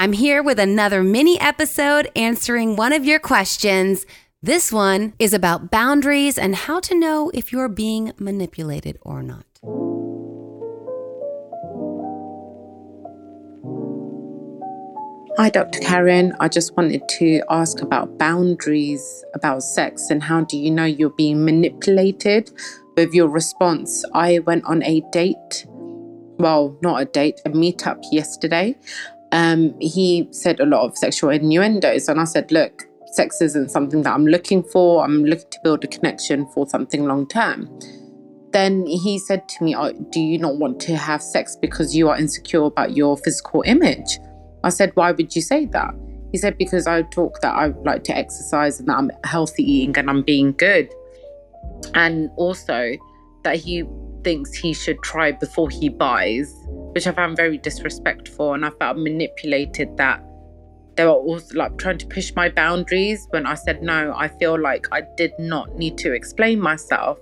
I'm here with another mini episode answering one of your questions. This one is about boundaries and how to know if you're being manipulated or not. Hi, Dr. Karen. I just wanted to ask about boundaries about sex and how do you know you're being manipulated with your response? I went on a date, well, not a date, a meetup yesterday um, he said a lot of sexual innuendos. And I said, look, sex isn't something that I'm looking for. I'm looking to build a connection for something long term. Then he said to me, oh, Do you not want to have sex because you are insecure about your physical image? I said, Why would you say that? He said, Because I talk that I like to exercise and that I'm healthy eating and I'm being good. And also that he thinks he should try before he buys which I found very disrespectful. And I felt manipulated that they were also like trying to push my boundaries when I said no. I feel like I did not need to explain myself.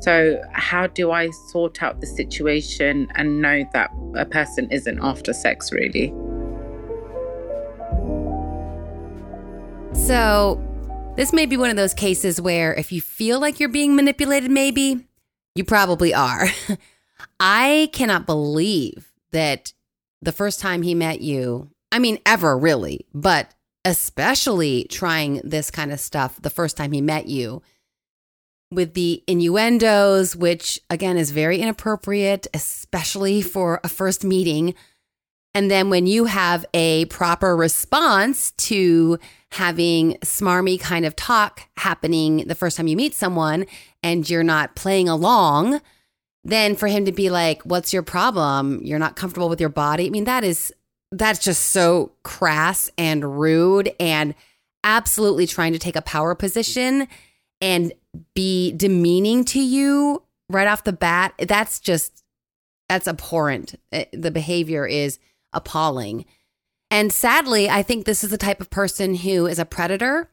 So, how do I sort out the situation and know that a person isn't after sex, really? So, this may be one of those cases where if you feel like you're being manipulated, maybe you probably are. I cannot believe that the first time he met you, I mean, ever really, but especially trying this kind of stuff the first time he met you with the innuendos, which again is very inappropriate, especially for a first meeting. And then when you have a proper response to having smarmy kind of talk happening the first time you meet someone and you're not playing along, then for him to be like, "What's your problem? You're not comfortable with your body." I mean, that is that's just so crass and rude and absolutely trying to take a power position and be demeaning to you right off the bat. That's just that's abhorrent. Eh, the behavior is appalling. And sadly, I think this is the type of person who is a predator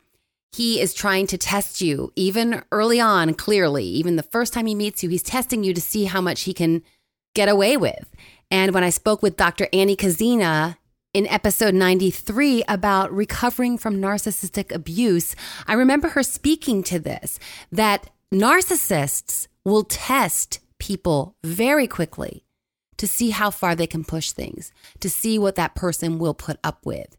he is trying to test you even early on, clearly. Even the first time he meets you, he's testing you to see how much he can get away with. And when I spoke with Dr. Annie Kazina in episode 93 about recovering from narcissistic abuse, I remember her speaking to this that narcissists will test people very quickly to see how far they can push things, to see what that person will put up with.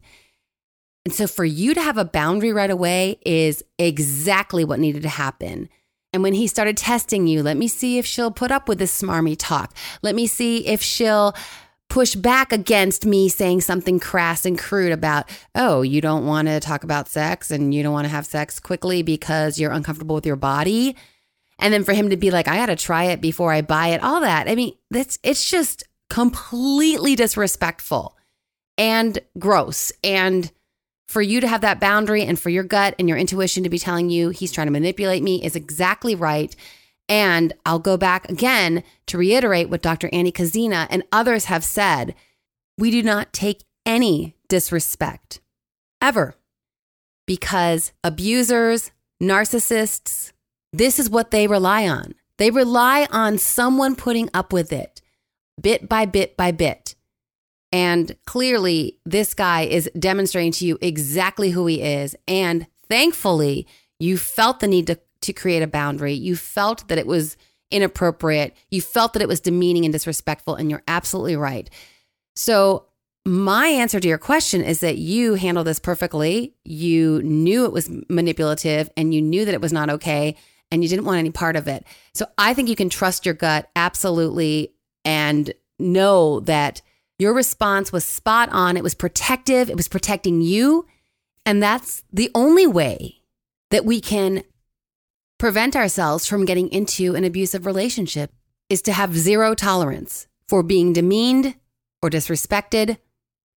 And so for you to have a boundary right away is exactly what needed to happen. And when he started testing you, let me see if she'll put up with this smarmy talk. Let me see if she'll push back against me saying something crass and crude about, oh, you don't want to talk about sex and you don't want to have sex quickly because you're uncomfortable with your body. And then for him to be like, I got to try it before I buy it, all that. I mean, that's it's just completely disrespectful and gross and for you to have that boundary and for your gut and your intuition to be telling you he's trying to manipulate me is exactly right. And I'll go back again to reiterate what Dr. Annie Kazina and others have said. We do not take any disrespect ever because abusers, narcissists, this is what they rely on. They rely on someone putting up with it bit by bit by bit. And clearly, this guy is demonstrating to you exactly who he is. And thankfully, you felt the need to, to create a boundary. You felt that it was inappropriate. You felt that it was demeaning and disrespectful. And you're absolutely right. So, my answer to your question is that you handled this perfectly. You knew it was manipulative and you knew that it was not okay and you didn't want any part of it. So, I think you can trust your gut absolutely and know that your response was spot on. It was protective, it was protecting you. And that's the only way that we can prevent ourselves from getting into an abusive relationship is to have zero tolerance for being demeaned or disrespected.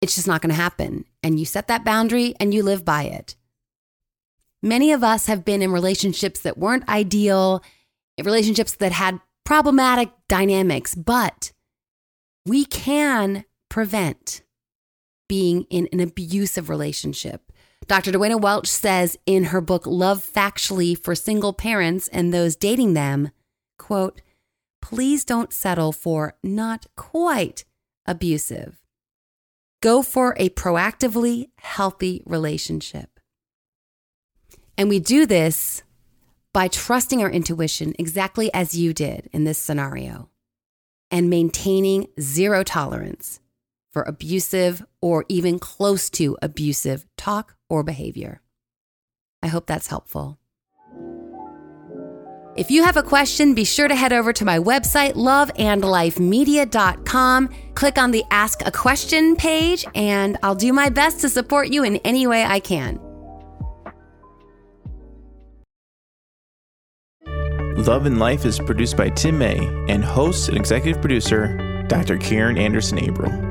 It's just not going to happen. And you set that boundary and you live by it. Many of us have been in relationships that weren't ideal, relationships that had problematic dynamics, but we can prevent being in an abusive relationship. Dr. Duana Welch says in her book Love Factually for Single Parents and Those Dating Them, quote, please don't settle for not quite abusive. Go for a proactively healthy relationship. And we do this by trusting our intuition exactly as you did in this scenario and maintaining zero tolerance for abusive or even close to abusive talk or behavior. I hope that's helpful. If you have a question, be sure to head over to my website, loveandlifemedia.com. Click on the Ask a Question page, and I'll do my best to support you in any way I can. Love and Life is produced by Tim May and host and executive producer Dr. Karin Anderson Abel.